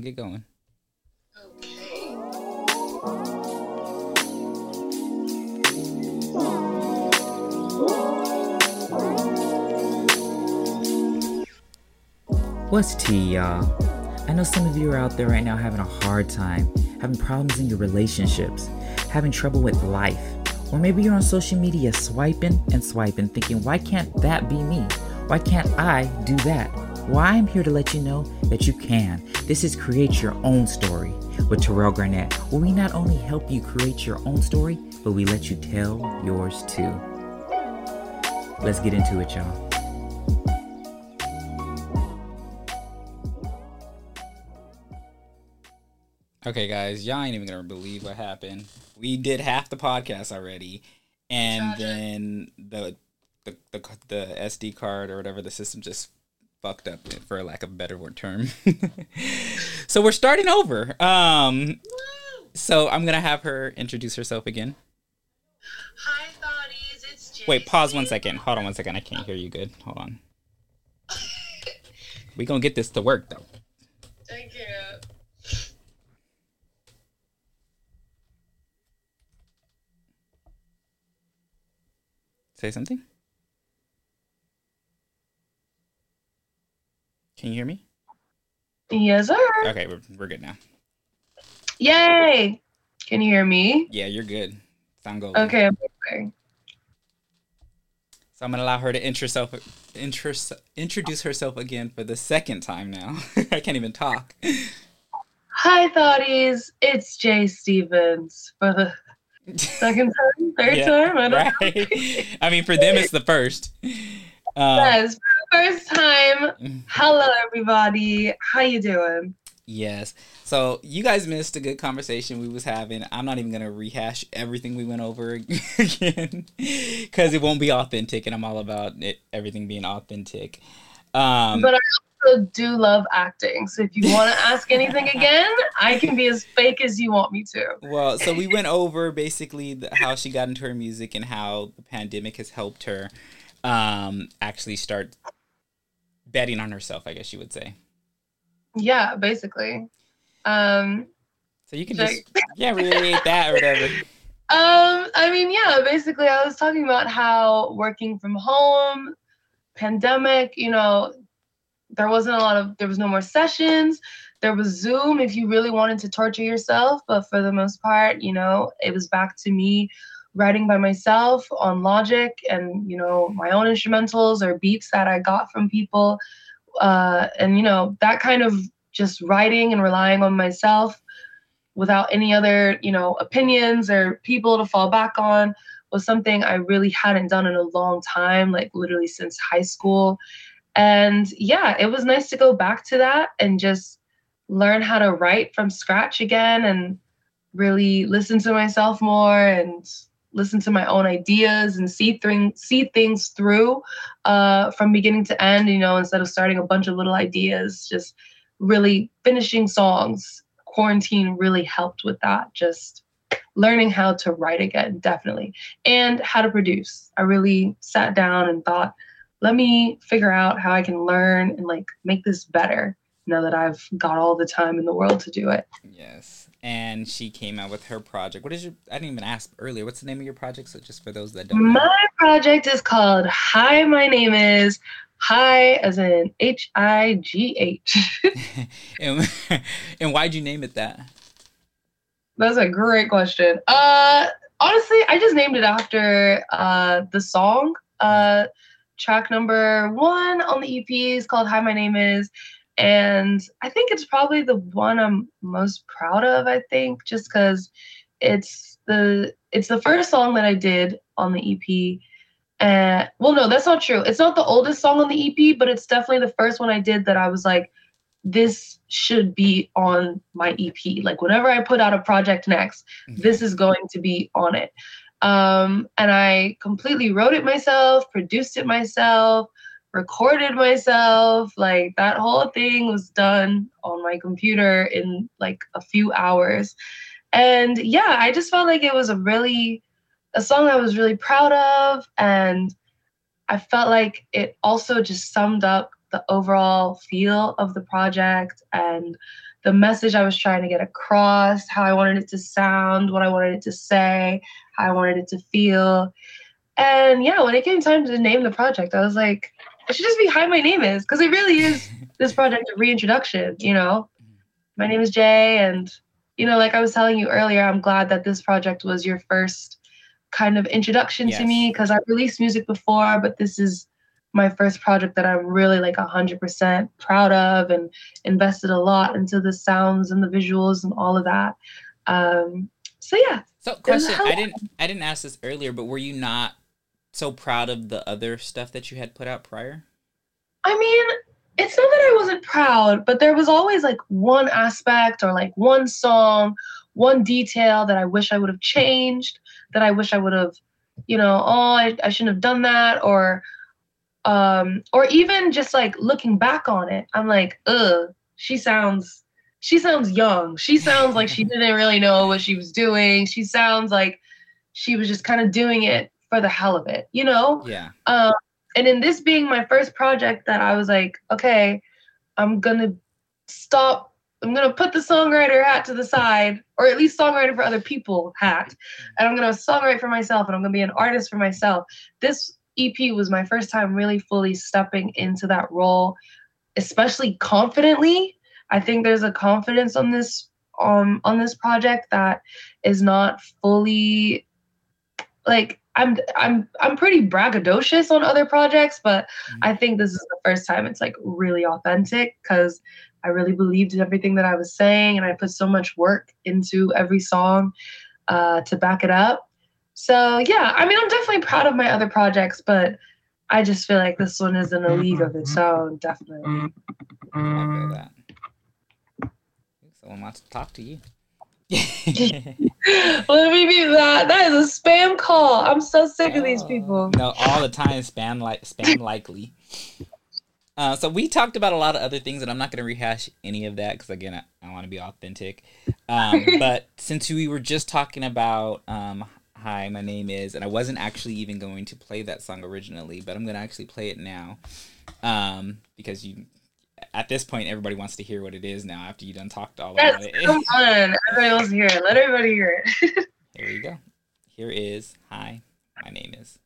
gonna get going. What's tea, y'all? I know some of you are out there right now having a hard time, having problems in your relationships, having trouble with life, or maybe you're on social media swiping and swiping, thinking, why can't that be me? Why can't I do that? Well, I'm here to let you know that you can. This is Create Your Own Story with Terrell Garnett, where we not only help you create your own story, but we let you tell yours too. Let's get into it, y'all. Okay, guys, y'all ain't even gonna believe what happened. We did half the podcast already, and Tragic. then the, the the the SD card or whatever the system just fucked up for lack of a better word term. so we're starting over. Um, so I'm gonna have her introduce herself again. Hi, thoughties. It's Jae. Wait, pause one second. Hold on one second. I can't hear you good. Hold on. we gonna get this to work though. Thank you. Say something. Can you hear me? Yes, sir. Okay, we're, we're good now. Yay! Can you hear me? Yeah, you're good. Sound good. Okay. okay. So I'm gonna allow her to herself, introduce herself again for the second time now. I can't even talk. Hi, thoughties. It's Jae Stephens for the second time, third yeah, time. I don't right. know. I mean, for them, it's the first. Um, yes, first time. Hello, everybody. How you doing? Yes. So you guys missed a good conversation we was having. I'm not even gonna rehash everything we went over again because it won't be authentic, and I'm all about it, everything being authentic. Um, but I also do love acting. So if you want to ask anything again, I can be as fake as you want me to. Well, so we went over basically the, how she got into her music and how the pandemic has helped her um, actually start betting on herself. I guess you would say. Yeah, basically. Um, so you can just yeah reiterate that or whatever. Um, I mean, yeah, basically, I was talking about how working from home, pandemic, you know, there wasn't a lot of there was no more sessions there was zoom if you really wanted to torture yourself but for the most part you know it was back to me writing by myself on logic and you know my own instrumentals or beats that i got from people. Uh, and you know that kind of just writing and relying on myself without any other you know opinions or people to fall back on was something i really hadn't done in a long time like literally since high school. And yeah, it was nice to go back to that and just learn how to write from scratch again and really listen to myself more and listen to my own ideas and see things see things through uh, from beginning to end you know instead of starting a bunch of little ideas just really finishing songs. Quarantine really helped with that just learning how to write again definitely and how to produce. I really sat down and thought let me figure out how I can learn and like make this better now that I've got all the time in the world to do it. Yes. And she came out with her project. What is your I didn't even ask earlier. What's the name of your project? So just for those that don't My know. project is called Hi, my name is Hi as in H I G H. And and why'd you name it that? That's a great question. Uh honestly, I just named it after uh the song. Uh track number one on the EP is called Hi, My Name Is. And I think it's probably the one I'm most proud of, I think, just because it's the it's the first song that I did on the EP. And well, no, that's not true. It's not the oldest song on the EP, but it's definitely the first one I did that I was like, this should be on my EP. Like whenever I put out a project next, mm-hmm. this is going to be on it. Um, and I completely wrote it myself, produced it myself, recorded myself. Like that whole thing was done on my computer in like a few hours. And yeah, I just felt like it was a really, a song I was really proud of. And I felt like it also just summed up the overall feel of the project and the message I was trying to get across, how I wanted it to sound, what I wanted it to say, how I wanted it to feel. And yeah, when it came time to name the project, I was like, it should just be Hi My Name Is, because it really is this project of reintroduction, you know? My name is Jae, and you know, like I was telling you earlier, I'm glad that this project was your first kind of introduction yes. to me because I released music before, but this is my first project that I'm really like 100% proud of and invested a lot into the sounds and the visuals and all of that. Um, so yeah. So question, I didn't I didn't ask this earlier, but were you not so proud of the other stuff that you had put out prior? I mean, it's not that I wasn't proud, but there was always like one aspect or like one song, one detail that I wish I would have changed, that I wish I would have, you know, oh, I, I shouldn't have done that, or um, or even just like looking back on it, I'm like, ugh, she sounds she sounds young. She sounds like she didn't really know what she was doing. She sounds like she was just kind of doing it for the hell of it, you know? Yeah. Um, and in this being my first project that I was like, okay, I'm gonna stop. I'm gonna put the songwriter hat to the side, or at least songwriter for other people hat, and I'm gonna songwrite for myself, and I'm gonna be an artist for myself. This EP was my first time really fully stepping into that role, especially confidently. I think there's a confidence on this um on this project that is not fully like I'm I'm I'm pretty braggadocious on other projects, but mm-hmm. I think this is the first time it's like really authentic because I really believed in everything that I was saying, and I put so much work into every song uh, to back it up. So yeah, I mean, I'm definitely proud of my other projects, but I just feel like this one is in a league of its own, definitely. I feel that. Someone wants to talk to you. Let me be that. That is a spam call. I'm so sick of these people. No, all the time spam like spam likely. Uh, so we talked about a lot of other things, and I'm not going to rehash any of that because again, I, I want to be authentic. Um, but since we were just talking about um, "Hi, my name is," and I wasn't actually even going to play that song originally, but I'm going to actually play it now um, because you at this point, everybody wants to hear what it is now after you done talked all yes, about it. Come on, everybody wants to hear it. Let everybody hear it. Here you go. Here is Hi, my name is.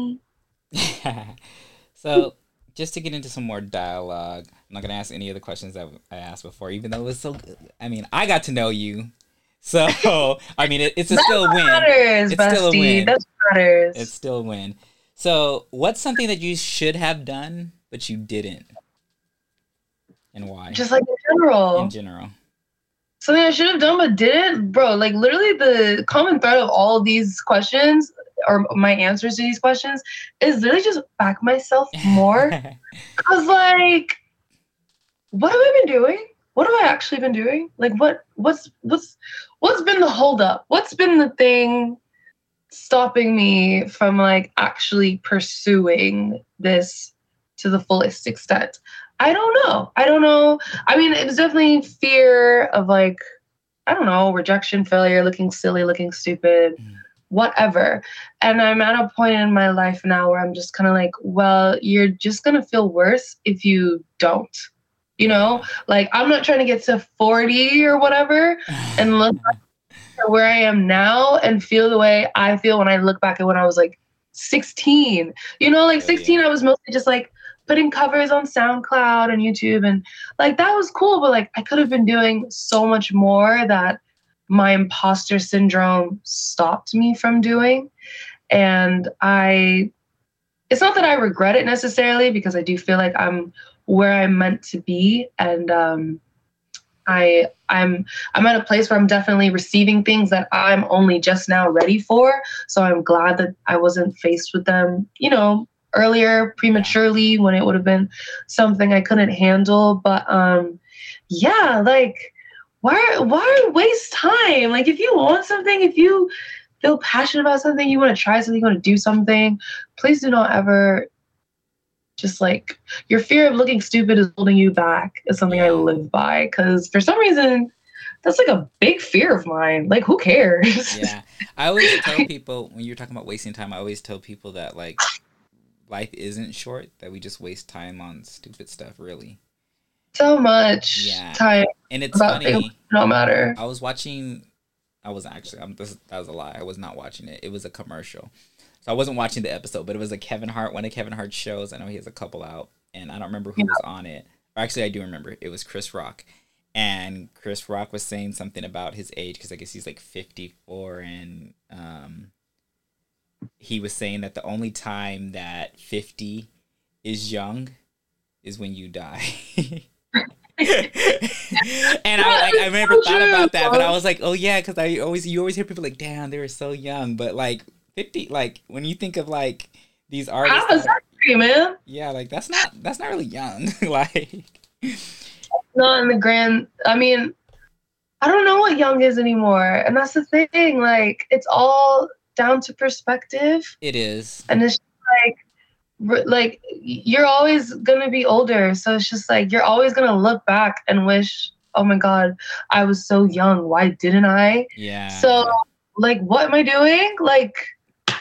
Me. so, just to get into some more dialogue, I'm not gonna ask any of the questions that I asked before, even though it was so. Good. I mean, I got to know you, so I mean, it, it's a still win. Matters, it's bestie. still a win. That matters. It's still a win. So, what's something that you should have done but you didn't, and why? Just like in general. In general. Something I should have done but didn't, bro. Like literally, the common thread of all of these questions or my answers to these questions is literally just back myself more. Cause like, what have I been doing? What have I actually been doing? Like what what's what's what's been the holdup? What's been the thing stopping me from like actually pursuing this to the fullest extent? I don't know. I don't know. I mean, it was definitely fear of like, I don't know, rejection, failure, looking silly, looking stupid, mm. Whatever. And I'm at a point in my life now where I'm just kind of like, well, you're just going to feel worse if you don't. You know, like I'm not trying to get to 40 or whatever and look where I am now and feel the way I feel when I look back at when I was like 16. You know, like 16, I was mostly just like, putting covers on SoundCloud and YouTube and like that was cool, but like I could have been doing so much more that my imposter syndrome stopped me from doing. And I it's not that I regret it necessarily because I do feel like I'm where I'm meant to be and um I I'm I'm at a place where I'm definitely receiving things that I'm only just now ready for. So I'm glad that I wasn't faced with them, you know, earlier prematurely when it would have been something I couldn't handle. But um, yeah, like why why waste time? Like if you want something, if you feel passionate about something, you want to try something, you want to do something, please do not ever just like your fear of looking stupid is holding you back is something I live by because for some reason that's like a big fear of mine. Like who cares? yeah. I always tell people when you're talking about wasting time, I always tell people that like life isn't short that we just waste time on stupid stuff really so much yeah. time and it's funny. no matter. I was watching i was actually I'm, this, that was a lie. I was not watching it. It was a commercial. So i wasn't watching the episode but it was a kevin hart one of kevin hart's shows. I know he has a couple out and i don't remember who yeah. was on it. Actually i do remember. It was chris rock. And chris rock was saying something about his age because i guess he's like 54 and um he was saying that the only time that 50 is young is when you die. and I like I remember oh, thought about that, but I was like, oh yeah, because I always you always hear people like, damn, they were so young, but like fifty, like when you think of like these artists, how is that man? Yeah, like that's not that's not really young, like not in the grand. I mean, I don't know what young is anymore, and that's the thing. Like it's all down to perspective. It is. And it's like like you're always going to be older, so it's just like you're always going to look back and wish, "Oh my god, I was so young. Why didn't I?" Yeah. So like what am I doing? Like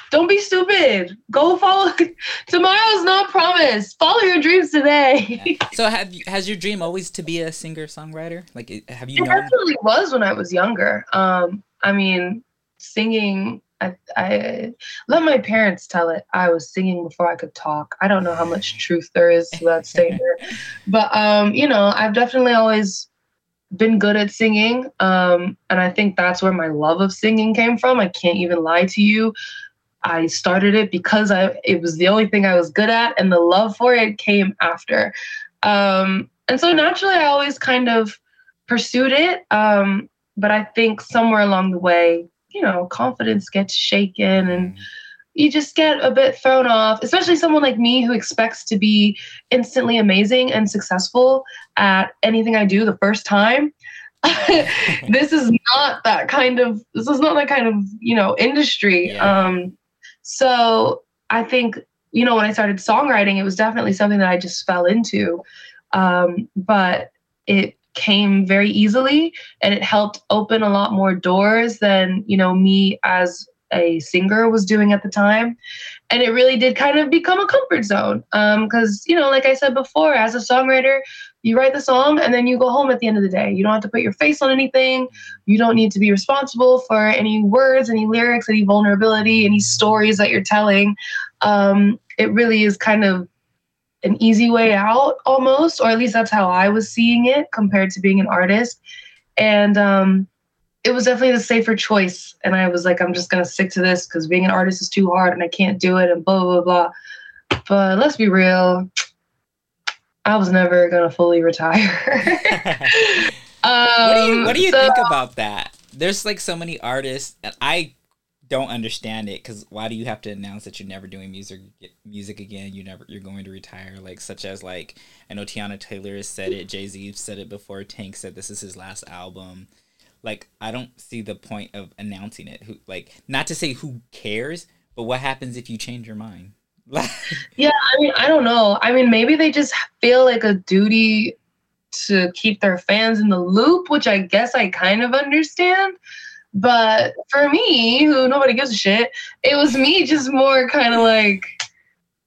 don't be stupid. Go follow. Tomorrow's not promised. Follow your dreams today. yeah. So, have has your dream always to be a singer songwriter? Like, have you? It known- definitely was when I was younger. Um, I mean, singing I, I let my parents tell it. I was singing before I could talk. I don't know how much truth there is to that statement, but um, you know, I've definitely always been good at singing, um, and I think that's where my love of singing came from. I can't even lie to you. I started it because I it was the only thing I was good at, and the love for it came after. Um, and so naturally, I always kind of pursued it. Um, but I think somewhere along the way, you know, confidence gets shaken and mm. you just get a bit thrown off, especially someone like me who expects to be instantly amazing and successful at anything I do the first time. this is not that kind of this is not that kind of you know industry yeah. um so i think you know when i started songwriting it was definitely something that i just fell into um but it came very easily and it helped open a lot more doors than you know me as a singer was doing at the time. And it really did kind of become a comfort zone because um, you know like i said before as a songwriter you write the song and then you go home at the end of the day. You don't have to put your face on anything. You don't need to be responsible for any words any lyrics any vulnerability any stories that you're telling. Um, it really is kind of an easy way out almost, or at least that's how I was seeing it compared to being an artist. And um, it was definitely the safer choice. And I was like, I'm just gonna stick to this because being an artist is too hard and I can't do it and blah blah blah. But let's be real, I was never gonna fully retire. um, what do you What do you so, think about that? There's like so many artists, and I don't understand it because why do you have to announce that you're never doing music music again? You never you're going to retire. Like such as like I know Teyana Taylor has said it. Jay Z said it before. Tank said this is his last album. like I don't see the point of announcing it. Who like not to say who cares, but what happens if you change your mind? yeah, I mean, I don't know. I mean, maybe they just feel like a duty to keep their fans in the loop, which I guess I kind of understand. But for me, who nobody gives a shit, it was me just more kind of like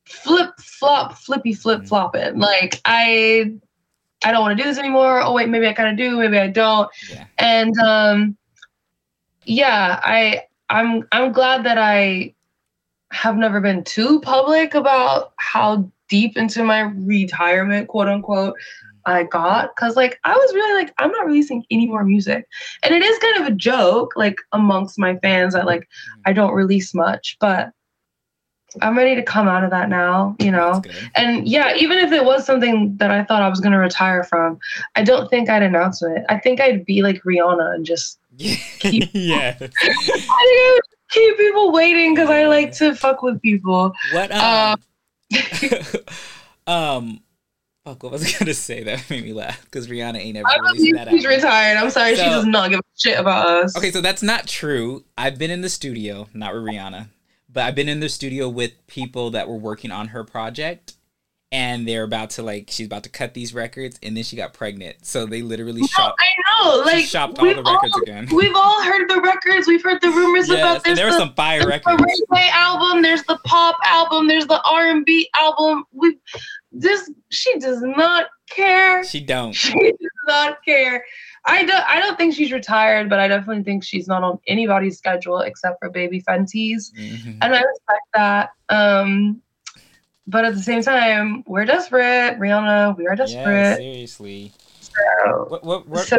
flip flop, flippy flip flopping. Like I I don't want to do this anymore. Oh wait, maybe I kind of do, maybe I don't. Yeah. And um yeah, I I'm I'm glad that I have never been too public about how deep into my retirement, quote unquote, I got. Cause like I was really like, I'm not releasing any more music. And it is kind of a joke, like amongst my fans that like mm. I don't release much, but I'm ready to come out of that now, you know? And yeah, even if it was something that I thought I was going to retire from, I don't think I'd announce it. I think I'd be like Rihanna and just keep, yeah. I think I would keep people waiting because I like to fuck with people. What, um, um, um fuck, what was I gonna say that made me laugh? Because Rihanna ain't ever released that. She's retired. I'm sorry, so, she does not give a shit about us. Okay, so that's not true. I've been in the studio, not with Rihanna but I've been in the studio with people that were working on her project and they're about to like she's about to cut these records and then she got pregnant. So they literally no, shop i know like shopped all the records all, again. we've all heard the records we've heard the rumors yes, about this there were some fire records. The reggae album there's the pop album there's the r&b album. We this she does not care. She don't. She does not care. I don't I don't think she's retired, but I definitely think she's not on anybody's schedule except for baby Fenty's. Mm-hmm. And I respect that. Um but at the same time, we're desperate. Rihanna, we are desperate. Yeah, seriously. So, what, what, what, so,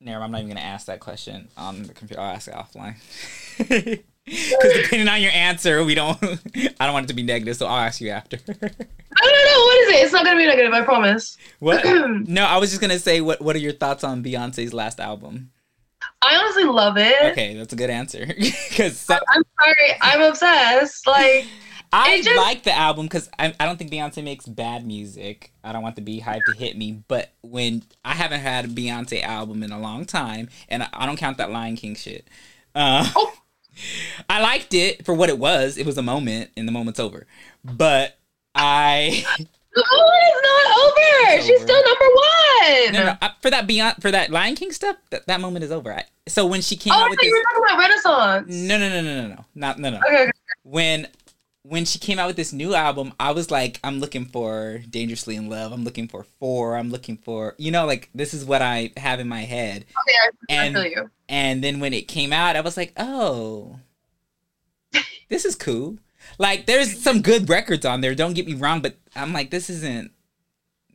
no, I'm not even gonna ask that question on the computer. I'll ask it offline. Because depending on your answer, we don't. I don't want it to be negative, so I'll ask you after. no, no, no. What is it? It's not gonna be negative. I promise. What? no, I was just gonna say, what What are your thoughts on Beyonce's last album? I honestly love it. Okay, that's a good answer. Because I'm sorry, I'm obsessed. Like. I just, like the album because I, I don't think Beyonce makes bad music. I don't want the beehive to hit me, but when I haven't had a Beyonce album in a long time, and I, I don't count that Lion King shit. Uh, oh. I liked it for what it was. It was a moment, and the moment's over. But I. The moment is not over. It's She's over. still number one. No, no, I, for that beyond for that Lion King stuff, that, that moment is over. I, so when she came oh, out with this, you were talking about Renaissance. No, no, no, no, no, no, not no, no. Okay. When when she came out with this new album, I was like, I'm looking for Dangerously in Love. I'm looking for Four. I'm looking for, you know, like this is what I have in my head. Okay, I, and, I feel you. And then when it came out, I was like, oh, this is cool. Like, there's some good records on there. Don't get me wrong, but I'm like, this isn't.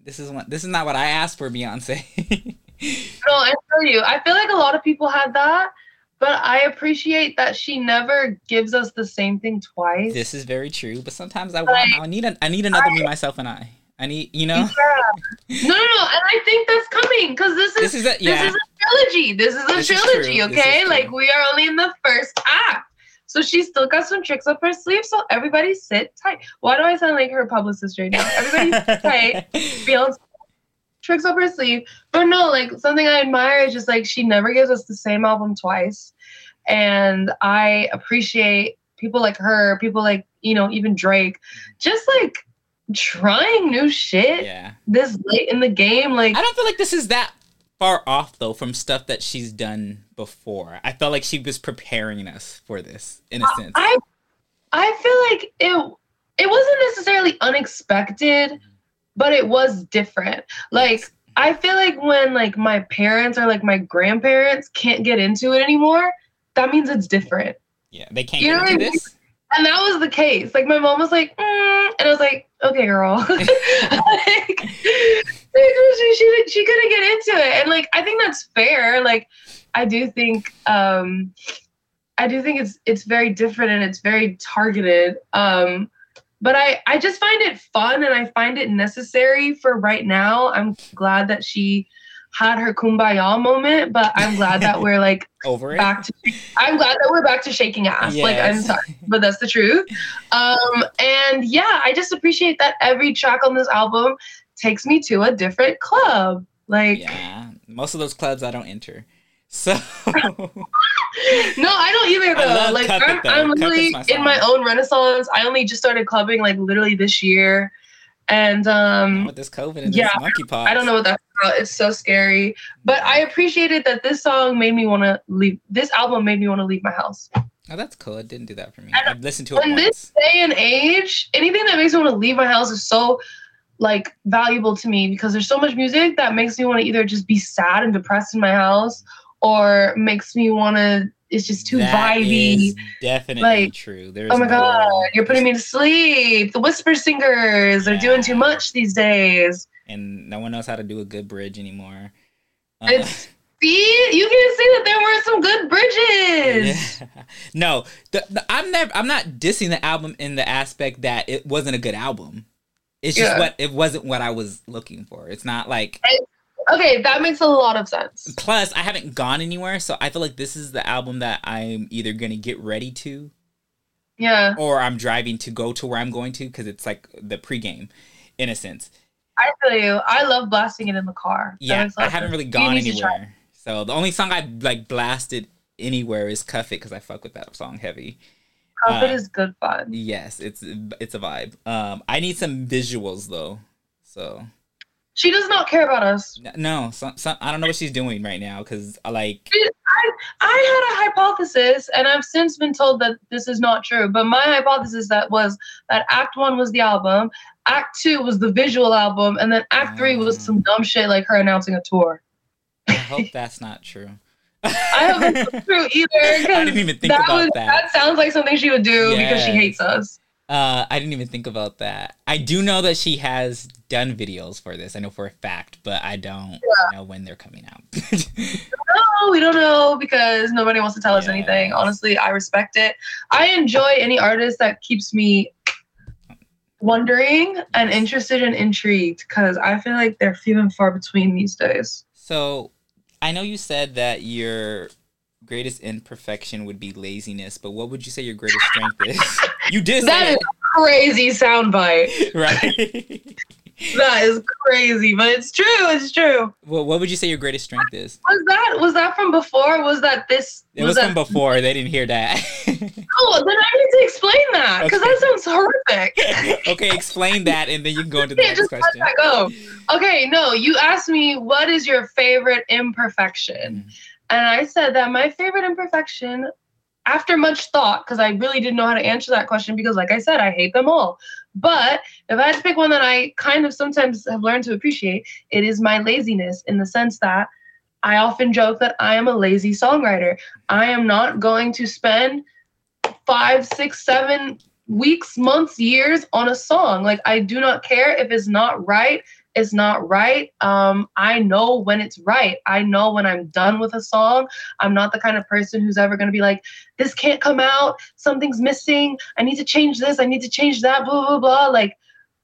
This is what. This is not what I asked for, Beyonce. no, I feel you. I feel like a lot of people had that but I appreciate that she never gives us the same thing twice. This is very true, but sometimes I want I need a, I need another I, me myself and I. I need you know. Yeah. No, no, no, and I think that's coming because this is this is a, yeah. this is a trilogy. This is a this trilogy, is okay? Like we are only in the first act. So she's still got some tricks up her sleeve. So everybody sit tight. Why do I sound like her publicist right now? Everybody sit tight. Beyonce tricks up her sleeve. But no, like something I admire is just like she never gives us the same album twice. And I appreciate people like her, people like, you know, even Drake, just like trying new shit yeah. this late in the game. Like I don't feel like this is that far off though from stuff that she's done before. I felt like she was preparing us for this in a sense. I I feel like it it wasn't necessarily unexpected but it was different. Like I feel like when like my parents or like my grandparents can't get into it anymore, that means it's different. Yeah, they can't you get into I mean? this. And that was the case. Like my mom was like, mm, and I was like, okay, girl. like, she she, she couldn't get into it, and like I think that's fair. Like I do think um I do think it's it's very different and it's very targeted. Um but I, I just find it fun and I find it necessary for right now. I'm glad that she had her kumbaya moment, but I'm glad that we're like over it. Back to, I'm glad that we're back to shaking ass. Yes. Like I'm sorry, but that's the truth. Um, and yeah, I just appreciate that every track on this album takes me to a different club. Like yeah, most of those clubs I don't enter. So no, I don't either though. like It, I'm. I'm literally my in my own renaissance. I only just started clubbing like literally this year, and um, with this COVID and Yeah, this monkeypox, I don't know what that's about. It's so scary. But I appreciated that this song made me want to leave. This album made me want to leave my house. Oh, that's cool. It didn't do that for me. I I've listened to it In once. this day and age, anything that makes me want to leave my house is so like valuable to me because there's so much music that makes me want to either just be sad and depressed in my house or makes me want to. It's just too That vibey. definitely Like, true. There's Oh my no- god, you're putting me to sleep. The whisper singers are doing too much these days. and no one knows how to do a good bridge anymore. Uh, It's see, you can see that there were some good bridges. yeah. No, the, the, I'm never. I'm not dissing the album in the aspect that it wasn't a good album. It's just Yeah. what it wasn't what I was looking for. It's not like. Okay, that makes a lot of sense. Plus, I haven't gone anywhere, so I feel like this is the album that I'm either gonna get ready to, Yeah, or I'm driving to go to where I'm going to because it's like the pregame, in a sense. I feel you. I love blasting it in the car. Yeah, a I haven't really gone to anywhere. So the only song I like blasted anywhere is "Cuff It" because I fuck with that song heavy. Cuff It Uh, is good fun. Yes, it's it's a vibe. Um, I need some visuals though. So She does not care about us. no, some, some, I don't know what she's doing right now because I like I, I had a hypothesis, and I've since been told that this is not true. But my hypothesis that was that Act One was the album, Act Two was the visual album, and then Act Three was Ah. some dumb shit like her announcing a tour. I hope that's not true. I hope it's not true either. I didn't even think that about was, that. That sounds like something she would do because she hates us. Uh, I didn't even think about that. I do know that she has done videos for this. I know for a fact, but I don't know when they're coming out. No, we don't know because nobody wants to tell us anything. Honestly, I respect it. I enjoy any artist that keeps me wondering and interested and intrigued because I feel like they're few and far between these days. so, I know you said that your greatest imperfection would be laziness, but what would you say your greatest strength is? You did That is crazy soundbite. it, right? That is crazy, but it's true. It's true. well, what would you say your greatest strength is? Was that was that from before? Was that this? It was, that, from before. They didn't hear that. Oh, then I need to explain that because Okay. that sounds horrific. okay, explain that, and then you can go into the can't next just let question. that go. Okay, no, you asked me what is your favorite imperfection, Mhm. And I said that my favorite imperfection, after much thought, because I really didn't know how to answer that question, because like I said, I hate them all. But if I had to pick one that I kind of sometimes have learned to appreciate, it is my laziness in the sense that I often joke that I am a lazy songwriter. I am not going to spend five, six, seven weeks, months, years on a song. Like I do not care if it's not right. It's not right. Um, I know when it's right. I know when I'm done with a song. I'm not the kind of person who's ever going to be like, this can't come out. Something's missing. I need to change this. I need to change that. Blah blah blah. Like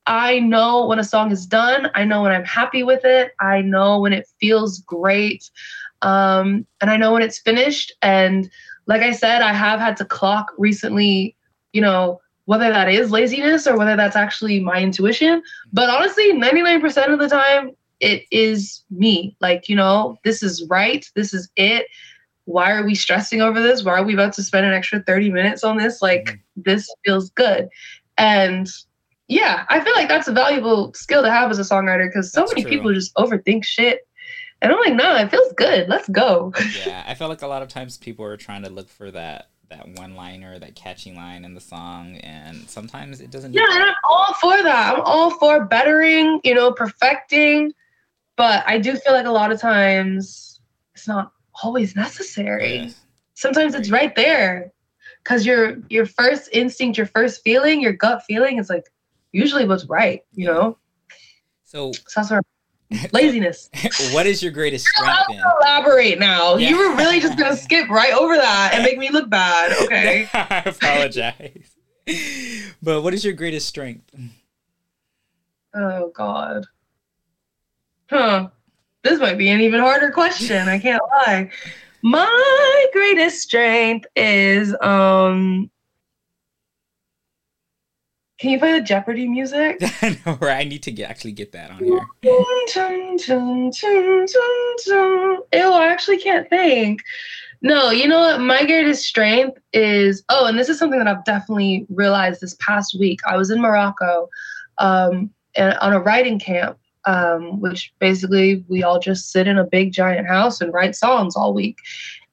I know when a song is done. I know when I'm happy with it. I know when it feels great. Um, and I know when it's finished. And like I said, I have had to clock recently, you know, whether that is laziness or whether that's actually my intuition. But honestly, 99% of the time, it is me. Like, you know, this is right. This is it. Why are we stressing over this? Why are we about to spend an extra 30 minutes on this? Like, Mhm. this feels good. And yeah, I feel like that's a valuable skill to have as a songwriter because so That's many true. people just overthink shit. And I'm like, no, it feels good. Let's go. yeah, I feel like a lot of times people are trying to look for that that one liner, that catchy line in the song, and sometimes it doesn't. do Yeah, that. I'm all for that. I'm all for bettering, you know, perfecting. But I do feel like a lot of times it's not always necessary. Yes. Sometimes it's right there. Cause your your first instinct, your first feeling, your gut feeling is like usually what's right, you know? So, So that's where laziness. what is your greatest I'll strength then? elaborate now. You were really just gonna skip right over that and make me look bad. Okay. I apologize. but what is your greatest strength? Oh God. Huh. This might be an even harder question. I can't lie. My greatest strength is um Can you play the Jeopardy music? no, right. I need to get actually get that on here. Ew, I actually can't think. No, you know what? My greatest strength is oh, and this is something that I've definitely realized this past week. I was in Morocco um, and on a writing camp, um, which basically we all just sit in a big giant house and write songs all week.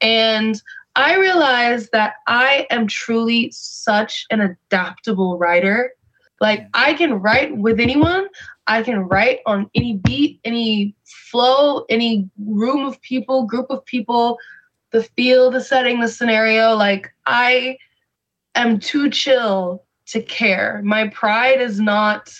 And I realized that I am truly such an adaptable writer. Like I can write with anyone. I can write on any beat, any flow, any room of people, group of people, the feel, the setting, the scenario. Like I am too chill to care. My pride is not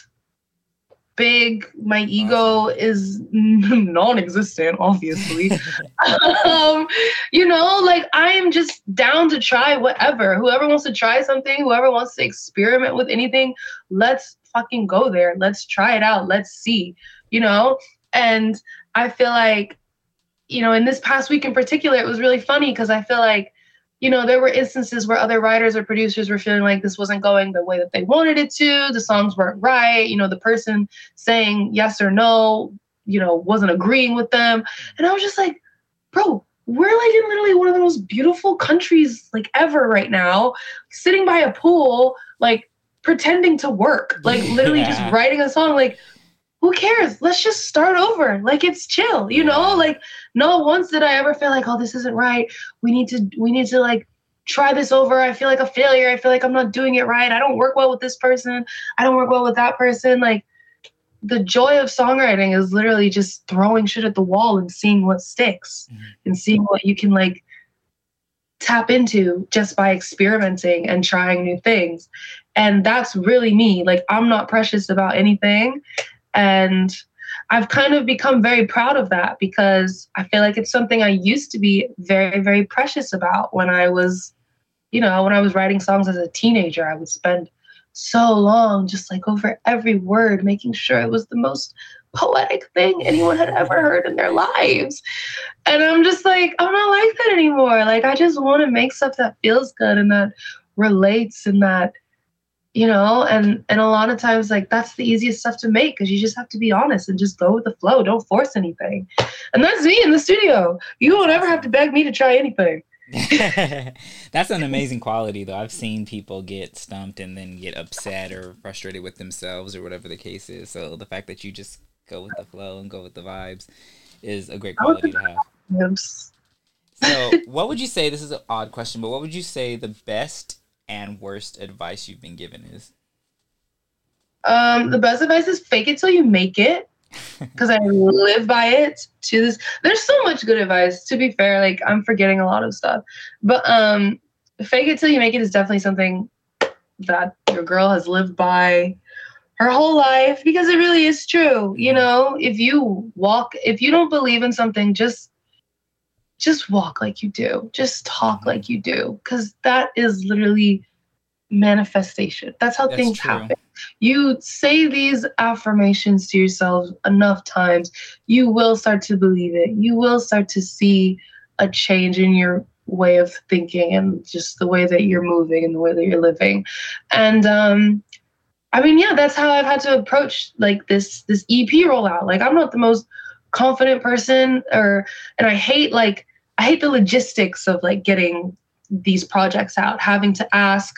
big. My ego is non-existent, obviously. um, you know, like I am just down to try whatever. Whoever wants to try something, whoever wants to experiment with anything, let's fucking go there. Let's try it out. Let's see. You know, and I feel like, you know, in this past week in particular, it was really funny because I feel like you know, there were instances where other writers or producers were feeling like this wasn't going the way that they wanted it to. The songs weren't right. You know, the person saying yes or no, you know, wasn't agreeing with them. And I was just like, bro, we're like in literally one of the most beautiful countries like ever right now, sitting by a pool, like pretending to work, like literally yeah. just writing a song. Like, who cares? Let's just start over. Like it's chill, you know? Like not once did I ever feel like, oh, this isn't right. We need to we need to like try this over. I feel like a failure. I feel like I'm not doing it right. I don't work well with this person. I don't work well with that person. Like the joy of songwriting is literally just throwing shit at the wall and seeing what sticks mm-hmm. and seeing what you can like tap into just by experimenting and trying new things. And that's really me. Like I'm not precious about anything. And I've kind of become very proud of that because I feel like it's something I used to be very, very precious about when I was, you know, when I was writing songs as a teenager. I would spend so long just like over every word, making sure it was the most poetic thing anyone had ever heard in their lives. And I'm just like, I'm not like that anymore. Like, I just want to make stuff that feels good and that relates and that you know and and a lot of times like that's the easiest stuff to make because you just have to be honest and just go with the flow. Don't force anything. And that's me in the studio. You won't ever have to beg me to try anything. That's an amazing quality though. I've seen people get stumped and then get upset or frustrated with themselves or whatever the case is. So the fact that you just go with the flow and go with the vibes is a great quality to have. Yes. so what would you say this is an odd question but what would you say the best and worst advice you've been given is? Um, the best advice is fake it till you make it. Because I live by it to this. There's so much good advice. To be fair, like I'm forgetting a lot of stuff. But um, fake it till you make it is definitely something that your girl has lived by her whole life because it really is true. You know, if you walk, if you don't believe in something, just just walk like you do. Just talk like you do. Because that is literally manifestation. That's how that's things true. happen. You say these affirmations to yourself enough times you will start to believe it. You will start to see a change in your way of thinking and just the way that you're moving and the way that you're living. And um i mean yeah that's how i've had to approach like this this ep rollout. Like i'm not the most confident person or and i hate like I hate the logistics of like getting these projects out, having to ask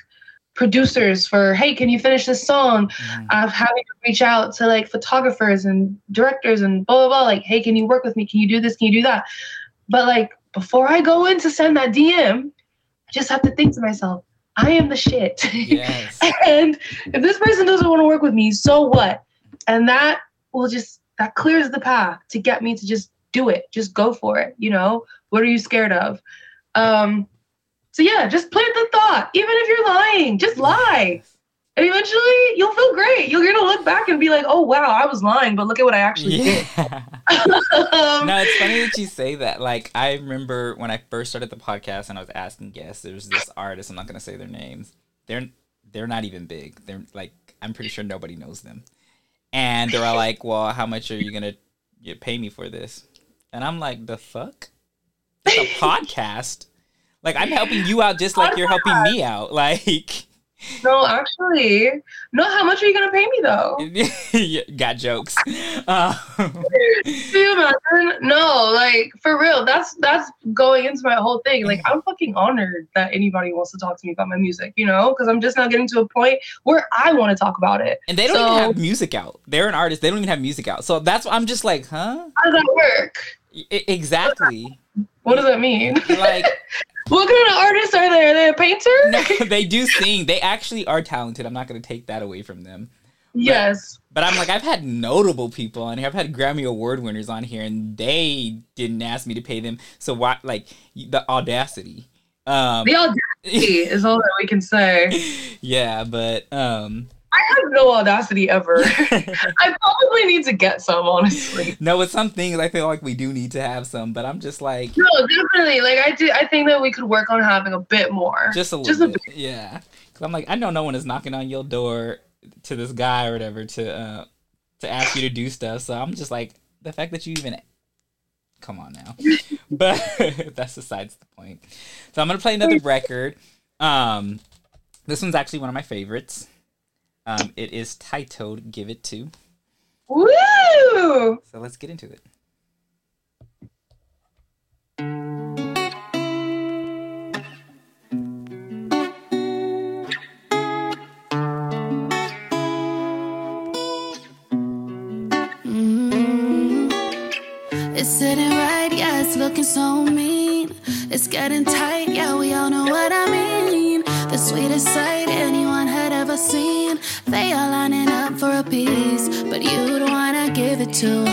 producers for, hey, can you finish this song? Mm. Uh, having to reach out to like photographers and directors and blah, blah, blah. Like, hey, can you work with me? Can you do this? Can you do that? But like, before I go in to send that DM, I just have to think to myself, I am the shit. Yes. and if this person doesn't want to work with me, so what? And that will just, that clears the path to get me to just do it. Just go for it. You know, what are you scared of? Um, so yeah, just plant the thought. Even if you're lying, just lie. And eventually you'll feel great. You're gonna look back and be like, oh wow, I was lying, but look at what I actually yeah. did. um, no, it's funny that you say that. Like I remember when I first started the podcast and I was asking guests, there's this artist, I'm not gonna say their names. They're they're not even big. They're like I'm pretty sure nobody knows them. And they're all like, Well, how much are you gonna pay me for this? And I'm like, the fuck? It's a podcast. Like I'm helping you out just like you're helping me out. Like No, actually, no. How much are you gonna pay me though? Got jokes. Um, imagine? No, like for real. That's that's going into my whole thing. Like I'm fucking honored that anybody wants to talk to me about my music. You know, because I'm just now getting to a point where I want to talk about it. and they don't So- even have music out. They're an artist. They don't even have music out. So that's why I'm just like, huh? How does that work? Exactly. What does that mean? Like what kind of artists are they? Are they a painter? no, they do sing. They actually are talented. I'm not going to take that away from them. yes. But I'm like, I've had notable people on here. I've had Grammy Award winners on here, and they didn't ask me to pay them. So why, like, the audacity? Um, The audacity is all that we can say. yeah, but um, I have no audacity ever. I probably need to get some, honestly. no, with some things I feel like we do need to have some. But I'm just like, No, definitely. Like I do. I think that we could work on having a bit more. just a little Just a bit, yeah. Because I'm like, I know no one is knocking on your door to this guy or whatever to uh to ask you to do stuff. So I'm just like, the fact that you even come on now, but that's besides the point. So I'm gonna play another record. Um, this one's actually one of my favorites. Um, it is titled "Give It To." Woo! So let's get into it. Mm. It's sitting right, yeah, it's looking so mean. It's getting tight, yeah, we all know what I mean. The sweetest sight anyone had ever seen. They are lining up for a piece, but you don't wanna give it to.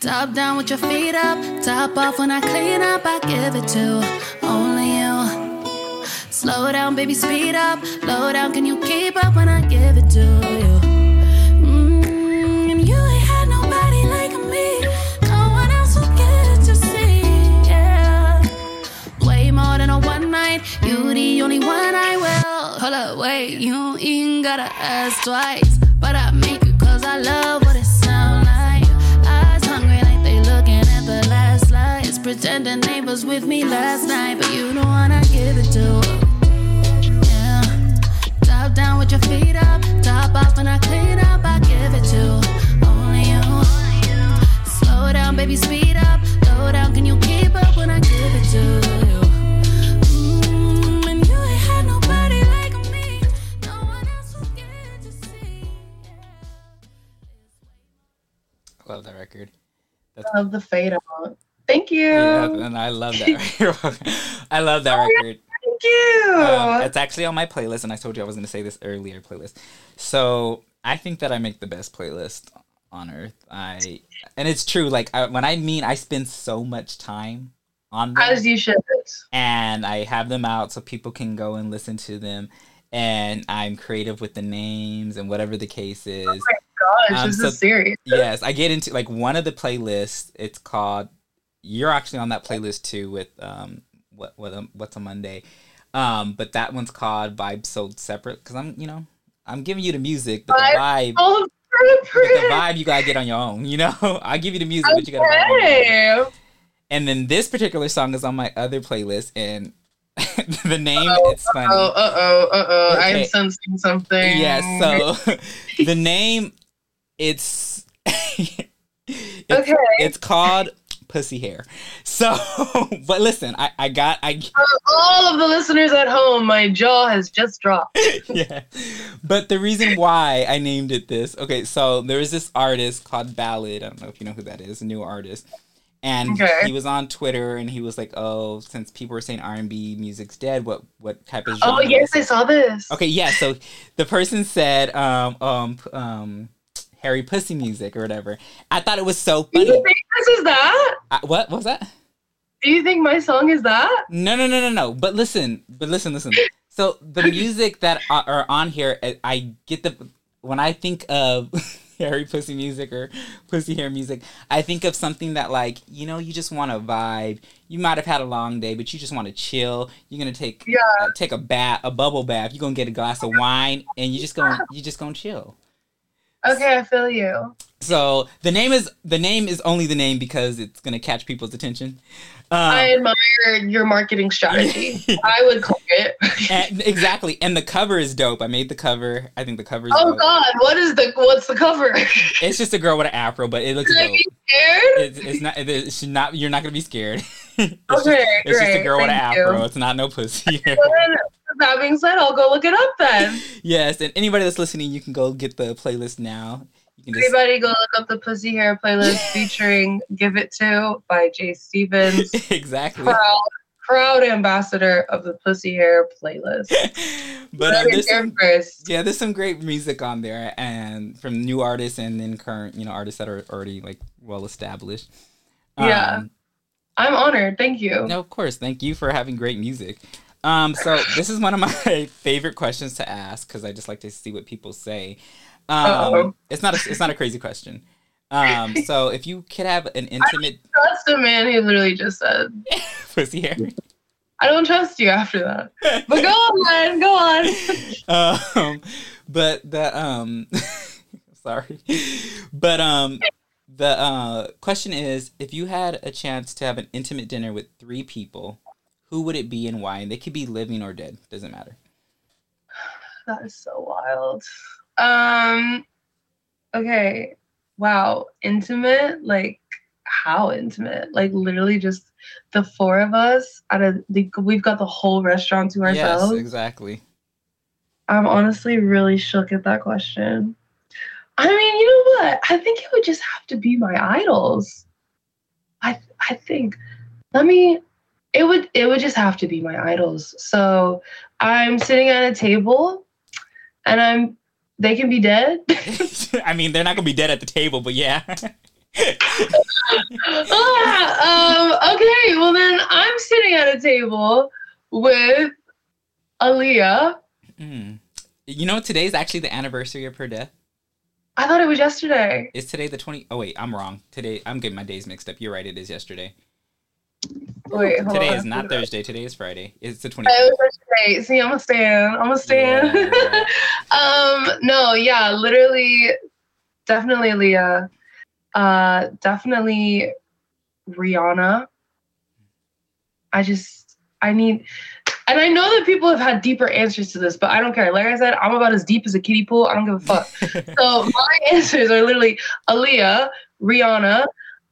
Top down with your feet up, top off when I clean up, I give it to only you. Slow down, baby, speed up. Low down, can you keep up when I give it to you? Mm, and you ain't had nobody like me. No one else will get to see. Yeah. Way more than a one night. You the only one I will. Hold wait. You ain't gotta ask twice. But I make you cause I love what it sound like. Eyes hungry like they looking at the last slides. Pretending they was with me last night. But you don't wanna give it to. Yeah. Top down with your feet up, top off when I clean up, I give it to only you. Slow down, baby, speed up, Slow down, can you keep up when I give it to you? Love that record. That's- Love the fade out. Thank you. Yeah, and I love that. I love that record. Thank you. Um, it's actually on my playlist, and I told you I was going to say this earlier. Playlist. So I think that I make the best playlist on earth. I and it's true. Like I, when I mean, I spend so much time on them, As you should. and I have them out so people can go and listen to them. And I'm creative with the names and whatever the case is. Gosh, Um, this so- is serious. yes, I get into like one of the playlists. It's called. You're actually on that playlist too with um what what a, what's a Monday, um but that one's called Vibe Sold Separate because I'm you know I'm giving you the music but the vibe but the vibe you gotta get on your own. You know I give you the music but you gotta. vibe on your own. Okay. And then this particular song is on my other playlist and the name Uh-oh, it's funny. Oh, uh oh, uh oh. Okay. I'm sensing something. Yeah, so the name it's it's, Okay. it's called Pussy Hair. So but listen, I, I got I For all of the listeners at home, my jaw has just dropped. yeah. But the reason why I named it this, okay, so there was this artist called Ballad. I don't know if you know who that is, a new artist. And Okay. he was on Twitter and he was like, "Oh, since people were saying R&B music's dead, what what type of Oh yes, I saw this. Okay, yeah. So the person said, um, um, um, Harry Pussy music or whatever. I thought it was so funny. Do you think this is that? I, what, what was that? Do you think my song is that? No, no, no, no, no. But listen, but listen, listen. So the music that are- are on here, I- get the when I think of Harry Pussy music or Pussy Hair music, I think of something that like you know you just want to vibe. You might have had a long day, but you just want to chill. You're gonna take Yeah. uh, take a bath, a bubble bath. You're gonna get a glass of wine, and you just gonna you just gonna chill. Okay, I feel you. So the name is the name is only the name because it's gonna catch people's attention. Um, I admire your marketing strategy. I would click it. And, exactly. And the cover is dope. I made the cover. I think the cover is Oh dope. God, what is the what's the cover? It's just a girl with an afro, but it looks Should I dope. be scared? It's, it's not. It's not. You're not gonna be scared. it's just, Okay, it's just a great, girl with an thank you. afro. It's not no pussy. Well, then, with that being said, I'll go look it up then. yes, and anybody that's listening, you can go get the playlist now. You can just Everybody go look up the Pussy Hair playlist featuring Give It To by Jae Stephens. exactly. Proud, proud ambassador of the Pussy Hair playlist. but uh, there's some, yeah, there's some great music on there, and from new artists and then current, you know, artists that are already like well established. Yeah. Um, I'm honored. Thank you. No, of course. Thank you for having great music. Um, so this is one of my favorite questions to ask because I just like to see what people say. Um, it's not a, it's not a crazy question. Um, so if you could have an intimate Trust a man who literally just said, pussy hair, I don't trust you after that. But go on, go on. um, but the um, sorry, but um, the uh, question is if you had a chance to have an intimate dinner with three people, who would it be and why? And they could be living or dead, doesn't matter. That is so wild. Um okay. Wow. Intimate? Like how intimate? Like literally just the four of us out of the we've got the whole restaurant to ourselves. Yes, exactly. I'm honestly really shook at that question. I mean, you know what? I think it would just have to be my idols. I I think let me it would it would just have to be my idols. So I'm sitting at a table and I'm they can be dead. I mean, they're not gonna be dead at the table, but yeah. ah, um, okay, well then I'm sitting at a table with Aaliyah. Mm. You know, today's actually the anniversary of her death. I thought it was yesterday. Is today the twenty? Oh wait, I'm wrong. Today, I'm getting my days mixed up. You're right. It is yesterday. Wait, Today on. is not Thursday. Today is Friday. It's the twenty. It was yesterday. See, I'm a stand. I'm a stand. Yeah. um, no, yeah, literally, definitely Aaliyah. Uh, definitely Rihanna. I just, I need, and I know that people have had deeper answers to this, but I don't care. Like I said, I'm about as deep as a kiddie pool. I don't give a fuck. so my answers are literally Aaliyah, Rihanna.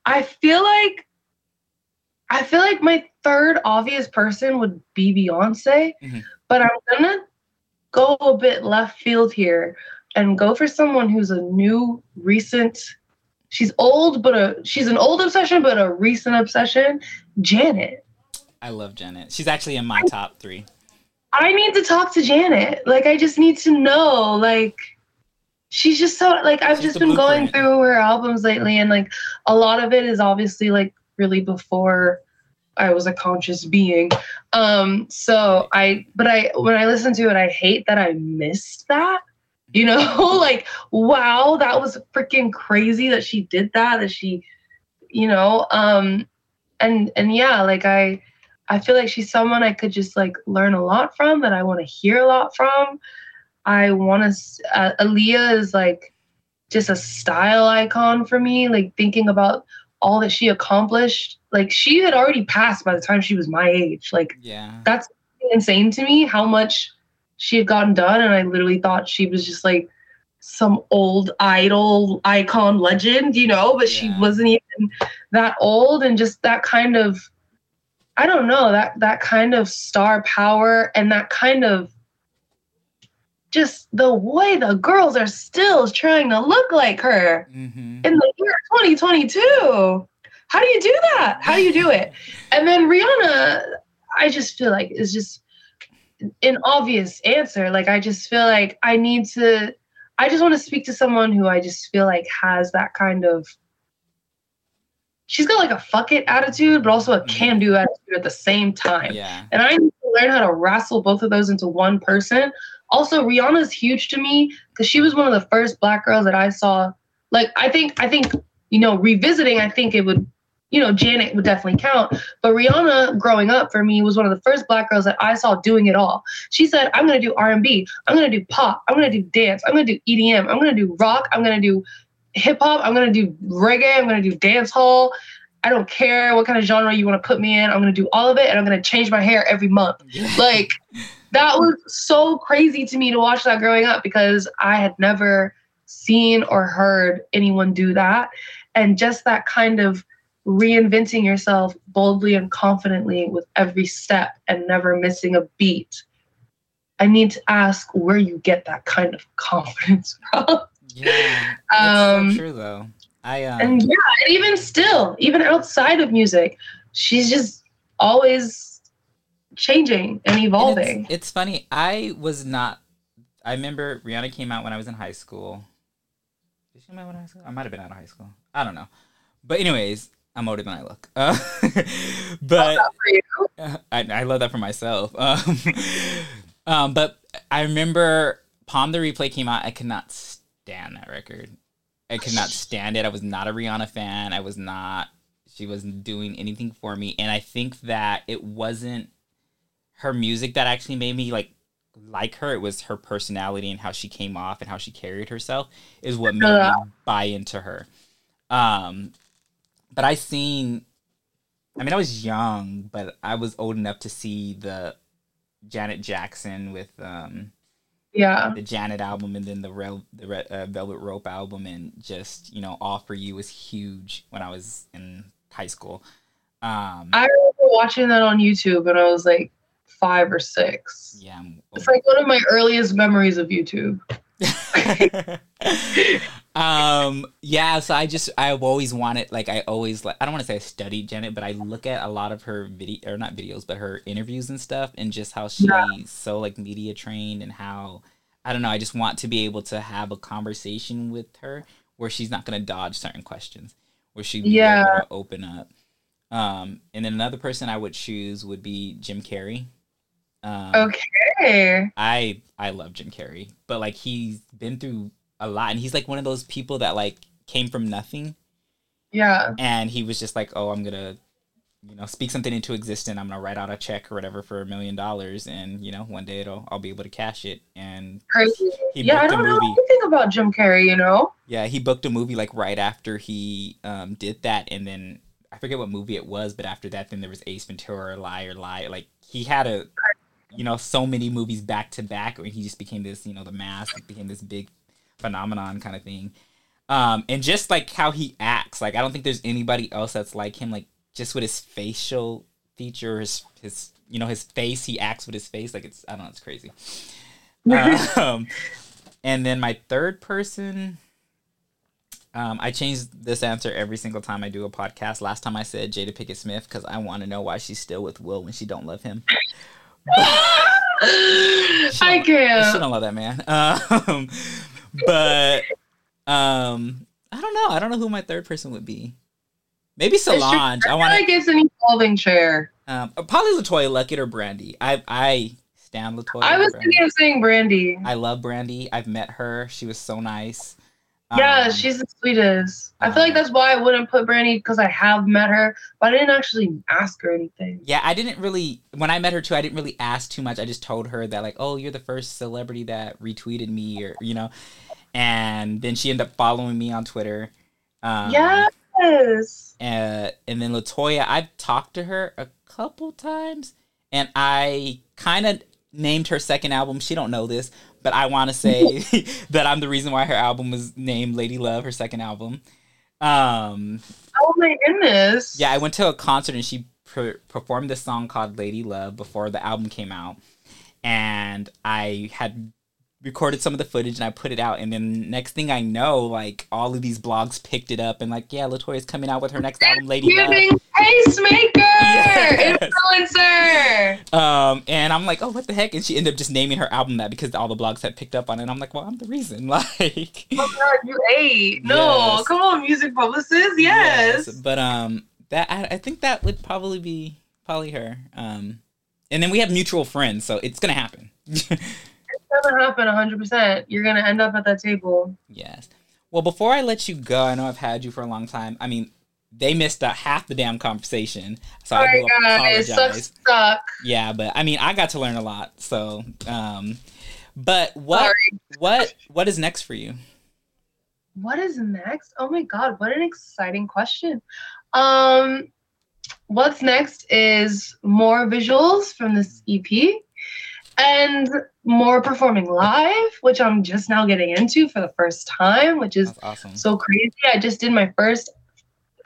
I feel like I feel like my third obvious person would be Beyonce, Mhm. but I'm gonna go a bit left field here and go for someone who's a new, recent. She's old, but a she's an old obsession, but a recent obsession. Janet. I love Janet. She's actually in my top three. I need to talk to Janet. Like I just need to know. Like she's just so like I've She's just been going through her albums lately and like a lot of it is obviously like really before I was a conscious being. Um so I but I when I listen to it I hate that I missed that. You know, like wow, that was freaking crazy that she did that that she you know um and and yeah, like I I feel like she's someone I could just like learn a lot from, that I want to hear a lot from. I want to. Uh, Aaliyah is like just a style icon for me. Like thinking about all that she accomplished. Like she had already passed by the time she was my age. Like Yeah. that's insane to me how much she had gotten done, and I literally thought she was just like some old idol icon legend, you know. But she wasn't even that old, and just that kind of I don't know that that kind of star power and that kind of just the way the girls are still trying to look like her hmm in the year 2022. How do you do that? How do you do it? And then Rihanna, I just feel like is just an obvious answer. Like I just feel like I need to I just want to speak to someone who I just feel like has that kind of she's got like a fuck it attitude, but also a can do attitude at the same time. Yeah. And I need to learn how to wrestle both of those into one person. Also, Rihanna's huge to me because she was one of the first black girls that I saw. Like, I think, I think, you know, revisiting, I think it would, you know, Janet would definitely count. But Rihanna, growing up for me, was one of the first black girls that I saw doing it all. She said, "I'm gonna do R&B. I'm gonna do pop. I'm gonna do dance. I'm gonna do EDM. I'm gonna do rock. I'm gonna do hip hop. I'm gonna do reggae. I'm gonna do dance hall." I don't care what kind of genre you want to put me in. I'm gonna do all of it, and I'm gonna change my hair every month. Like that was so crazy to me to watch that growing up because I had never seen or heard anyone do that, and just that kind of reinventing yourself boldly and confidently with every step and never missing a beat. I need to ask where you get that kind of confidence from. Yeah, it's Um, so true though. I um, And yeah, and even still, even outside of music, she's just always changing and And evolving. It's, it's funny. I was not. I remember Rihanna came out when I was in high school. Did she come out when I was in high school? I might have been out of high school. I don't know. But anyways, I'm older than I look. Uh, but Not for you. I, I love that for myself. Um, um, but I remember Pon de Replay came out. I could not stand that record. I could not stand it. I was not a Rihanna fan. I was not. She wasn't doing anything for me, and I think that it wasn't her music that actually made me like like her. It was her personality and how she came off and how she carried herself is what made me buy into her. Um, but I seen I mean, I was young, but I was old enough to see the Janet Jackson with um, Yeah. the Janet album and then the Rel- the Re- uh, Velvet Rope album, and just you know, All for You was huge when I was in high school. Um, I remember watching that on YouTube when I was like five or six. yeah, I'm It's like one of my earliest memories of YouTube. um yeah so i just i've always wanted like i always like i don't want to say i studied janet but i look at a lot of her video or not videos but her interviews and stuff and just how she's Yeah. so like media trained and how i don't know i just want to be able to have a conversation with her where she's not going to dodge certain questions where she'd Yeah. open up um and then another person i would choose would be jim carrey um, Okay. I I love Jim Carrey, but like he's been through a lot, and he's like one of those people that like came from nothing, Yeah. and he was just like, oh, I'm gonna, you know, speak something into existence. I'm gonna write out a check or whatever for a million dollars, and you know, one day it'll I'll be able to cash it. And Crazy. yeah, I don't know anything about Jim Carrey, you know? Yeah, he booked a movie like right after he um did that, and then I forget what movie it was, but after that, then there was Ace Ventura, Liar, Liar. Like he had a, you know, so many movies back to back, and he just became this, you know, the mask became this big phenomenon kind of thing. Um, and just like how he acts, like I don't think there's anybody else that's like him. Like just with his facial features, his you know his face, he acts with his face. Like it's I don't know, it's crazy. um, and then my third person, um, I change this answer every single time I do a podcast. Last time I said Jada Pinkett Smith because I want to know why she's still with Will when she don't love him. I can't. She don't love that man. Um, but um, I don't know. I don't know who my third person would be. Maybe Solange. I want feel like it's an evolving chair. to. Um, probably LeToya Luckett or Brandy. I I stand LeToya. I was thinking of saying Brandy. I love Brandy. I've met her. She was so nice. Yeah, Um, she's the sweetest. I feel like um, that's why I wouldn't put Brandy because I have met her, but I didn't actually ask her anything. Yeah, I didn't really when I met her too. I didn't really ask too much. I just told her that like, oh, you're the first celebrity that retweeted me, or you know, and then she ended up following me on Twitter. Um, yes. Uh, and then LeToya, I've talked to her a couple times, and I kind of named her second album. She don't know this, but I want to say that I'm the reason why her album was named Lady Love, her second album. Um, Oh my goodness. yeah, I went to a concert and she per- performed this song called Lady Love before the album came out. And I had recorded some of the footage and I put it out. And then next thing I know, like all of these blogs picked it up and like, yeah, LeToya's coming out with her next album, Lady Love. Giving pacemaker Yes. influencer. Um, and I'm like, oh, what the heck? And she ended up just naming her album that because all the blogs had picked up on it. And I'm like, well, I'm the reason. Like, Oh god, you ate. No, Yes. come on, music publicist. Yes. But um, that I, I think that would probably be probably her. Um, and then we have mutual friends, so it's gonna happen. Gonna happen 100%. You're gonna end up at that table. yes. Well, before I let you go, I know I've had you for a long time. I mean, they missed a half the damn conversation, so I Sorry, do guys. Suck, apologize. suck. Yeah, but I mean, I got to learn a lot. So, um, but what Sorry. what what is next for you? what is next? Oh my god, what an exciting question. Um what's next is more visuals from this EP and more performing live, which I'm just now getting into for the first time, which is awesome. so crazy. I just did my first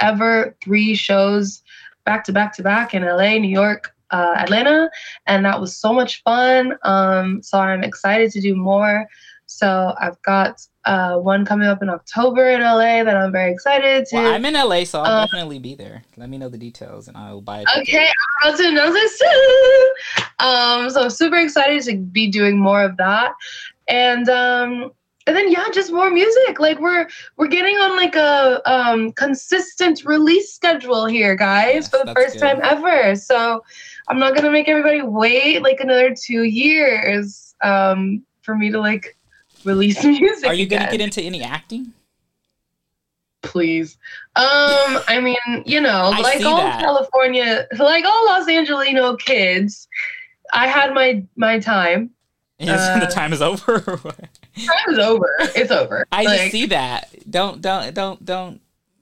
ever three shows back to back to back in LA, New York, uh, Atlanta, and that was so much fun. Um, so I'm excited to do more. So I've got uh, one coming up in October in LA that I'm very excited to. Well, I'm in LA, so I'll Um, definitely be there. Let me know the details, and I'll buy ticket. Okay, I'm about to announce it soon. Um, so I'm super excited to be doing more of that, and um, and then yeah, just more music. Like we're we're getting on like a um consistent release schedule here, guys, Yes, for the first good. time ever. So I'm not gonna make everybody wait like another two years um for me to like release music. Are you gonna get into any acting? please. Um, I mean, you know, I like all that. California, like all Los Angelino kids, I had my my time. the Uh, time is over. Time is over. It's over. I like, just see that. Don't don't don't don't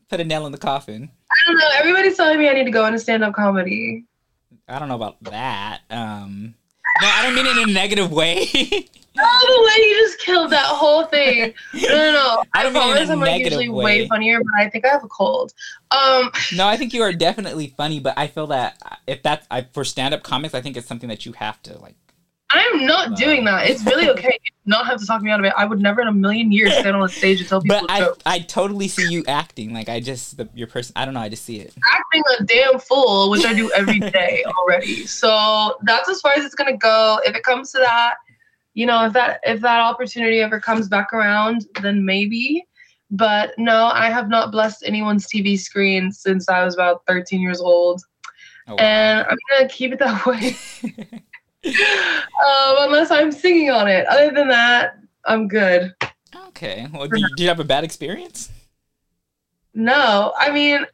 put a nail in the coffin. I don't know. Everybody's telling me I need to go into stand up comedy. I don't know about that. Um, no, I don't mean it in a negative way. Oh, the way you just killed that whole thing. No, no, no. I I, don't mean it in promise I'm like usually way. way funnier, but I think I have a cold. Um, no, I think you are definitely funny, but I feel that if that's I, for stand-up comics, I think it's something that you have to like. I'm not doing that. It's really okay. Not have to talk me out of it. I would never in a million years stand on a stage and tell people But I. I totally see you acting like I just the, your person. I don't know. I just see it. acting a damn fool, which I do every day already. So that's as far as it's gonna go. If it comes to that, you know, if that if that opportunity ever comes back around, then maybe. But no, I have not blessed anyone's TV screen since I was about 13 years old, Oh, wow. and I'm gonna keep it that way. um, unless I'm singing on it. Other than that, I'm good. okay. Well, did you, did you have a bad experience? No, I mean,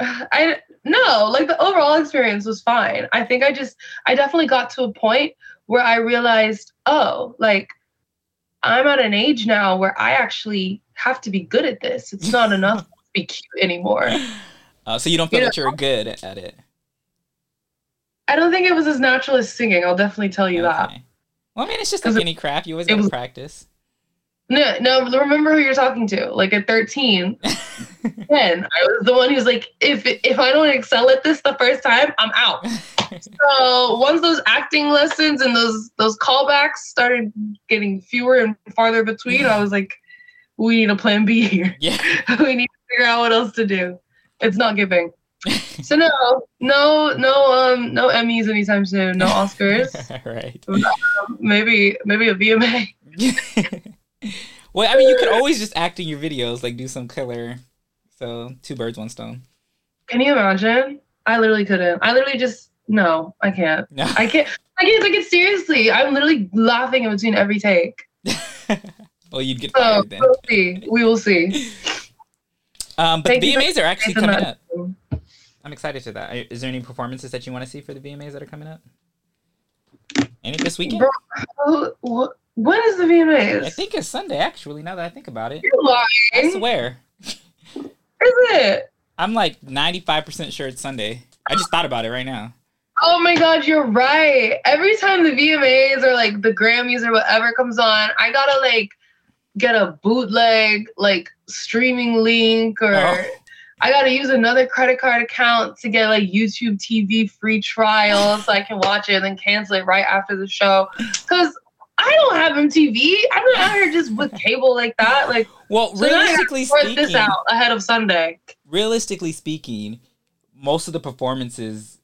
I no, like the overall experience was fine. I think I just, I definitely got to a point where I realized, oh, like I'm at an age now where I actually have to be good at this. It's not enough to be cute anymore. Uh, so you don't feel You that you're good at it. I don't think it was as natural as singing. I'll definitely tell you that. Well, I mean, it's just like it- any craft. You always gotta practice. No, no, remember who you're talking to. Like at 13, 10, I was the one who's like, if if I don't excel at this the first time, I'm out. So once those acting lessons and those those callbacks started getting fewer and farther between, I was like, we need a plan B here. yeah. we need to figure out what else to do. It's not giving. So no, no, no, um, no Emmys anytime soon. No Oscars. right. maybe, maybe a VMA. Well, I mean, you could always just act in your videos, like do some killer. So two birds, one stone. Can you imagine? I literally couldn't. I literally just no. I can't. No. I can't. I can't take it seriously. I'm literally laughing in between every take. well, you'd get So fired then. we'll see. We will see. Um, but Thank the VMAs are actually coming up. I'm excited to that. Is there any performances that you want to see for the VMAs that are coming up? Any this weekend? Bro, Oh, wh- when is the VMAs? I think it's Sunday, actually. Now that I think about it, You're lying. I swear. Is it? I'm like 95% sure it's Sunday. I just thought about it right now. Oh my god, you're right. Every time the VMAs or like the Grammys or whatever comes on, I gotta like get a bootleg like streaming link or Oh. I gotta use another credit card account to get like YouTube TV free trial so I can watch it and then cancel it right after the show. Cause I don't have MTV. I'm not out here just with cable like that. Like Well, so I realistically speaking, this out ahead of Sunday. realistically speaking, most of the performances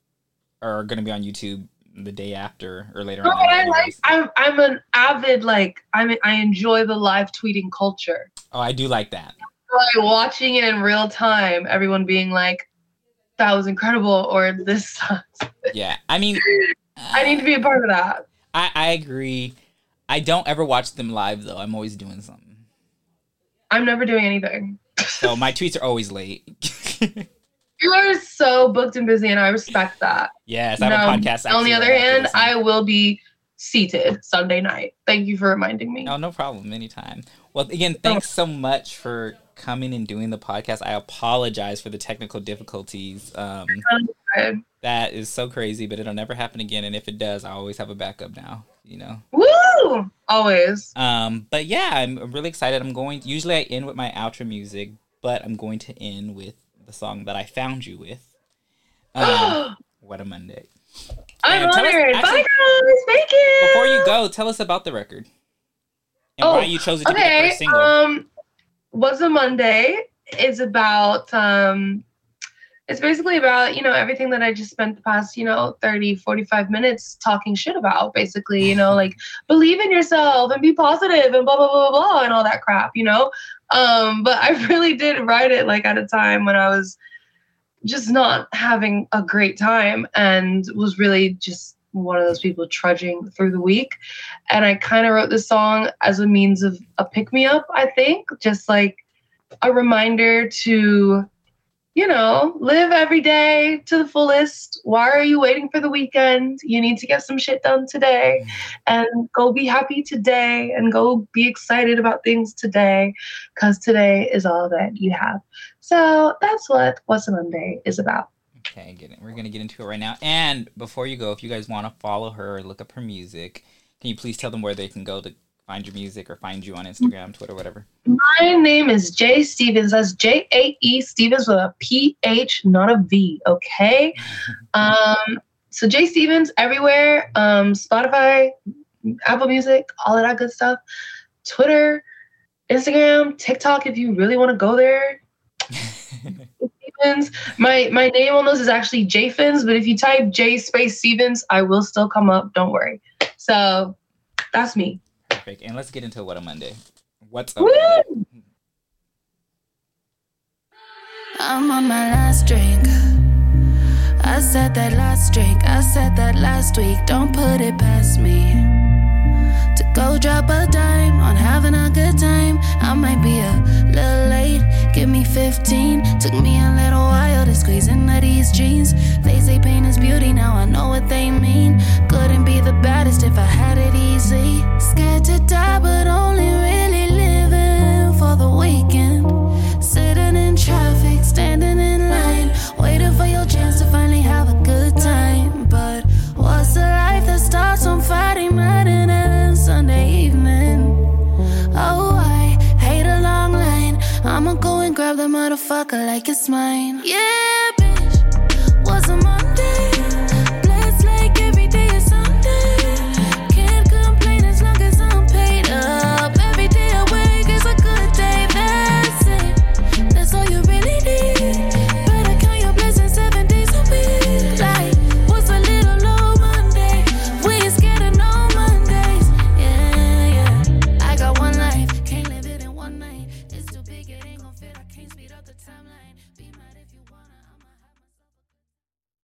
are going to be on YouTube the day after or later No, on. but I like. I'm I'm an avid like I'm I enjoy the live tweeting culture. Oh, I do like that. Like watching it in real time, everyone being like, "That was incredible," or "This sucks." Yeah, I mean, I need to be a part of that. I, I agree. I don't ever watch them live though. I'm always doing something. I'm never doing anything. So my tweets are always late. You are so booked and busy, and I respect that. yes, I have a podcast. on the other hand. I will be seated Sunday night. Thank you for reminding me. Oh, no problem. Anytime. Well, again, thanks so much for coming and doing the podcast. I apologize for the technical difficulties. Um, that is so crazy, but it'll never happen again. And if it does, I always have a backup now. You know. Woo! Always. Um, but yeah, I'm really excited. I'm going. Usually, I end with my outro music, but I'm going to end with the song that I found you with. Um, what a Monday. I'm honored. Us, actually, Bye guys. Thank you. Before you go, tell us about the record and oh, why you chose it to okay. be the first single. Um, What's a Monday is about um it's basically about you know everything that i just spent the past you know 30 45 minutes talking shit about basically you know like believe in yourself and be positive and blah blah blah blah blah and all that crap you know? Um but i really did write it like at a time when i was just not having a great time and was really just one of those people trudging through the week. And i kind of wrote this song as a means of a pick me up i think just like a reminder to you know, live every day to the fullest. Why are you waiting for the weekend? You need to get some shit done today and go be happy today and go be excited about things today because today is all that you have. So that's what What's a Monday is about. Okay. We're going to get into it right now. And before you go, if you guys want to follow her or look up her music, can you please tell them where they can go to find your music or find you on Instagram, Twitter, whatever? My name is Jae Stephens. That's J A E Stephens with a P H, not a V. Okay. um. So Jae Stephens everywhere. Um. Spotify, Apple Music, all of that good stuff. Twitter, Instagram, TikTok. If you really want to go there. Stephens. My my name on those is actually Fins, but if you type J space Stephens, I will still come up. Don't worry. So that's me. Perfect. And let's get into what a Monday. What's up? I'm on my last drink. I said that last drink. I said that last week. Don't put it past me. Go drop a dime on having a good time. I might be a little late. Give me 15. Took me a little while to squeeze into these jeans. They say pain is beauty. Now I know what they mean. Couldn't be the baddest if I had it easy. Scared to die, but only really living for the weekend. Sitting in traffic, standing in line, waiting for your chance to finally have a good time. That starts on Friday night and Sunday evening? Oh, I hate a long line. I'ma go and grab the motherfucker like it's mine. Yeah.